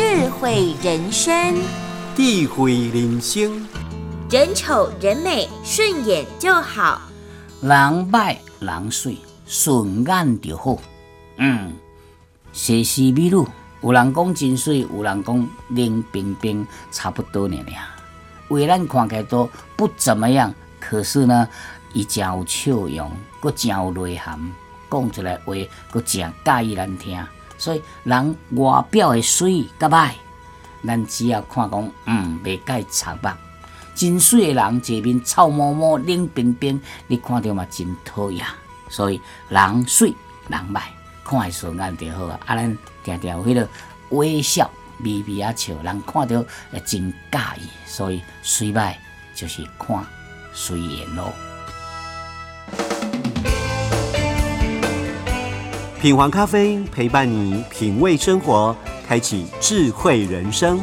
智慧人生，智慧人生，人丑人美顺眼就好，人歹人水顺眼就好。嗯，西施美女，有人讲真水，有人讲冷冰冰，差不多呢俩。为咱看起来都不怎么样，可是呢，伊真有笑容，佫真有内涵，讲出来话佫真介意咱听。所以人外表的水甲歹，咱只要看讲，嗯，袂介插目。真水的人，一面臭摸摸、冷冰冰，你看着嘛真讨厌。所以人水人歹，看会顺眼就好啊。啊，咱定定有迄个微笑、微微啊笑，人看着会真介意。所以水歹就是看水眼咯。品皇咖啡陪伴你品味生活，开启智慧人生。